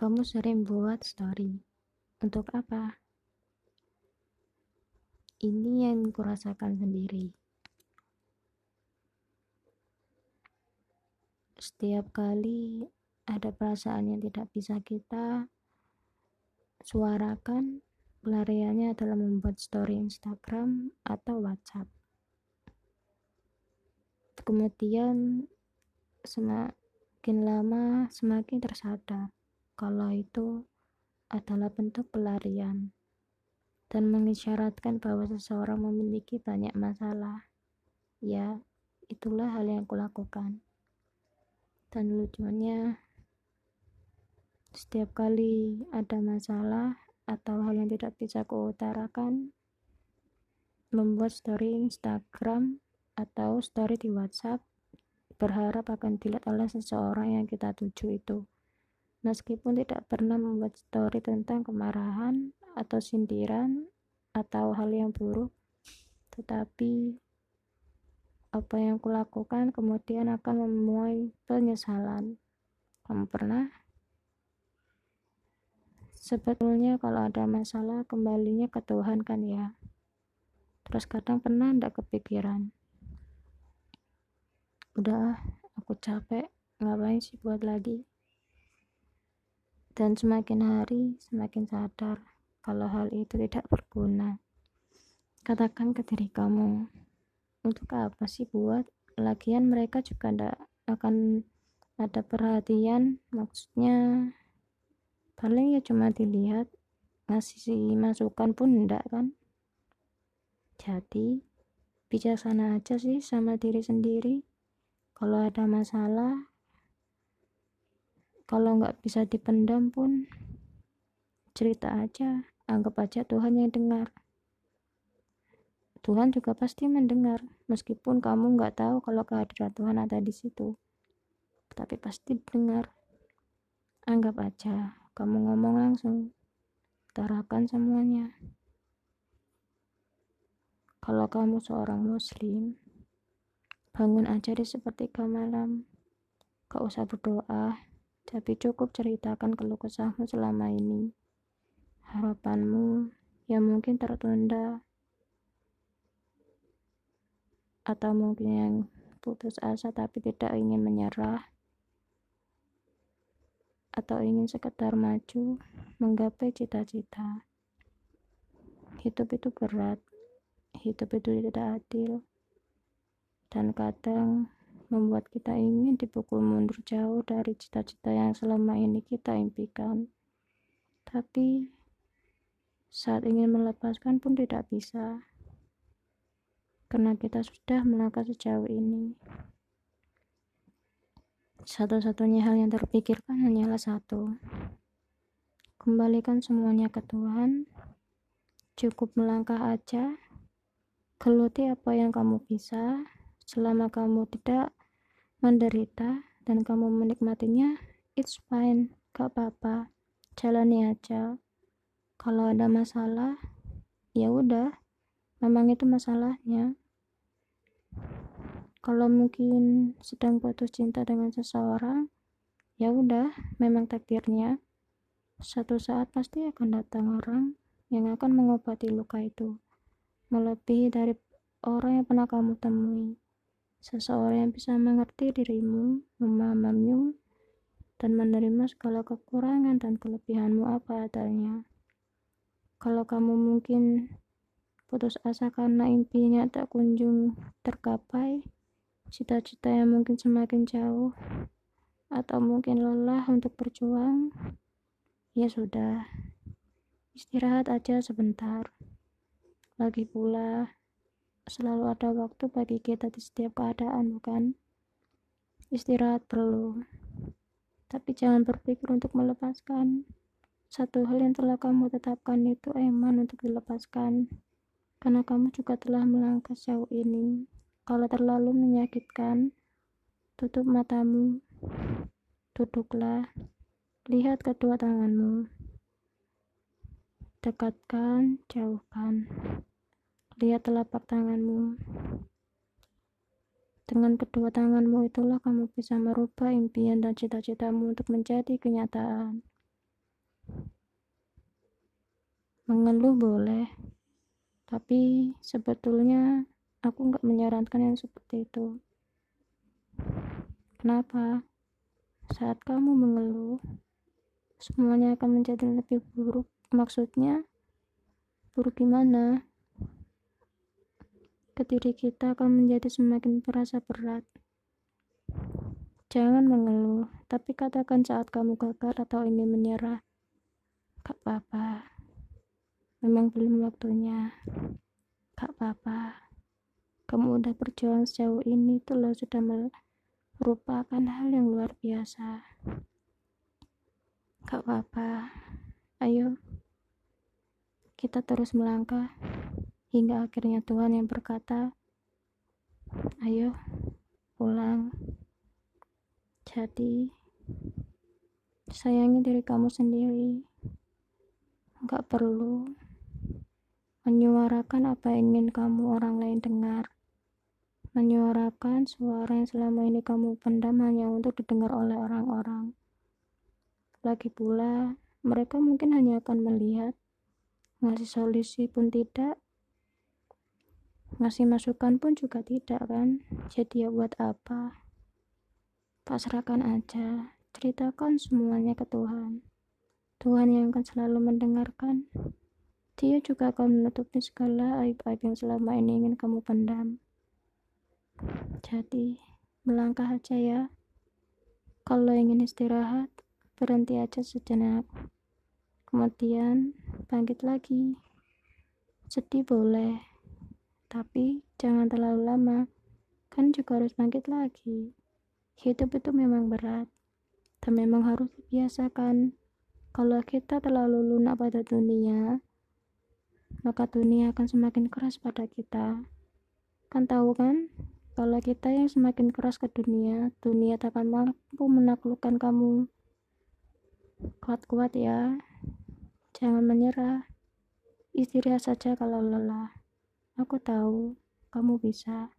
Kamu sering buat story. Untuk apa? Ini yang kurasakan sendiri. Setiap kali ada perasaan yang tidak bisa kita suarakan, pelariannya adalah membuat story Instagram atau WhatsApp. Kemudian semakin lama semakin tersadar kalau itu adalah bentuk pelarian dan mengisyaratkan bahwa seseorang memiliki banyak masalah. Ya, itulah hal yang kulakukan. Dan lucunya, setiap kali ada masalah atau hal yang tidak bisa kuutarakan, membuat story Instagram atau story di WhatsApp berharap akan dilihat oleh seseorang yang kita tuju itu. Meskipun tidak pernah membuat story tentang kemarahan atau sindiran atau hal yang buruk, tetapi apa yang kulakukan kemudian akan memuai penyesalan. Kamu pernah? Sebetulnya kalau ada masalah kembalinya ke Tuhan kan ya. Terus kadang pernah ndak kepikiran. Udah, aku capek, ngapain sih buat lagi? Dan semakin hari semakin sadar kalau hal itu tidak berguna. Katakan ke diri kamu, untuk apa sih buat? Lagian mereka juga tidak akan ada perhatian, maksudnya paling ya cuma dilihat, ngasih masukan pun enggak kan? Jadi, bijaksana aja sih sama diri sendiri. Kalau ada masalah, kalau nggak bisa dipendam pun cerita aja. Anggap aja Tuhan yang dengar. Tuhan juga pasti mendengar. Meskipun kamu nggak tahu kalau kehadiran Tuhan ada di situ. Tapi pasti dengar. Anggap aja kamu ngomong langsung. Utarakan semuanya. Kalau kamu seorang muslim bangun aja di sepertiga malam. Gak usah berdoa tapi cukup ceritakan keluh kesahmu selama ini. Harapanmu yang mungkin tertunda atau mungkin yang putus asa tapi tidak ingin menyerah atau ingin sekedar maju menggapai cita-cita. Hidup itu berat, hidup itu tidak adil, dan kadang membuat kita ingin dipukul mundur jauh dari cita-cita yang selama ini kita impikan. Tapi saat ingin melepaskan pun tidak bisa. Karena kita sudah melangkah sejauh ini. Satu-satunya hal yang terpikirkan hanyalah satu. Kembalikan semuanya ke Tuhan. Cukup melangkah aja. Geluti apa yang kamu bisa selama kamu tidak menderita dan kamu menikmatinya, it's fine, gak apa-apa. Jalani aja. Kalau ada masalah, ya udah, memang itu masalahnya. Kalau mungkin sedang putus cinta dengan seseorang, ya udah, memang takdirnya. Satu saat pasti akan datang orang yang akan mengobati luka itu, melebihi dari orang yang pernah kamu temui. Seseorang yang bisa mengerti dirimu, memahamimu, dan menerima segala kekurangan dan kelebihanmu apa adanya. Kalau kamu mungkin putus asa karena impinya tak kunjung tercapai, cita-cita yang mungkin semakin jauh, atau mungkin lelah untuk berjuang, ya sudah, istirahat aja sebentar. Lagi pula, selalu ada waktu bagi kita di setiap keadaan, bukan? Istirahat perlu, tapi jangan berpikir untuk melepaskan. Satu hal yang telah kamu tetapkan itu eman untuk dilepaskan, karena kamu juga telah melangkah sejauh ini. Kalau terlalu menyakitkan, tutup matamu, duduklah, lihat kedua tanganmu, dekatkan, jauhkan. Lihat telapak tanganmu. Dengan kedua tanganmu itulah kamu bisa merubah impian dan cita-citamu untuk menjadi kenyataan. mengeluh boleh tapi sebetulnya aku nggak menyarankan yang seperti itu kenapa saat kamu mengeluh semuanya akan menjadi lebih buruk maksudnya buruk gimana ke diri kita akan menjadi semakin merasa berat. Jangan mengeluh tapi katakan saat kamu gagal atau ingin menyerah gak apa-apa. Memang belum waktunya. Gak apa-apa. Kamu udah berjuang sejauh ini tuh lo sudah merupakan hal yang luar biasa. Gak apa-apa. Ayo kita terus melangkah hingga akhirnya Tuhan yang berkata ayo pulang jadi sayangi diri kamu sendiri. Gak perlu menyuarakan apa yang ingin kamu orang lain dengar. Menyuarakan suara yang selama ini kamu pendam hanya untuk didengar oleh orang-orang. Lagi pula mereka mungkin hanya akan melihat ngasih solusi pun tidak ngasih masukan pun juga tidak kan jadi ya buat apa pasrahkan aja ceritakan semuanya ke Tuhan Tuhan yang akan selalu mendengarkan dia juga akan menutupi segala aib-aib yang selama ini ingin kamu pendam. Jadi, melangkah aja ya. Kalau ingin istirahat, berhenti aja sejenak. Kemudian, bangkit lagi. Sedih boleh, tapi jangan terlalu lama. Kan juga harus bangkit lagi. Hidup itu memang berat, dan memang harus dibiasakan. Kalau kita terlalu lunak pada dunia, maka dunia akan semakin keras pada kita. Kan tahu kan? Kalau kita yang semakin keras ke dunia, dunia tak akan mampu menaklukkan kamu. Kuat-kuat ya. Jangan menyerah. Istirahat saja kalau lelah. Aku tahu kamu bisa.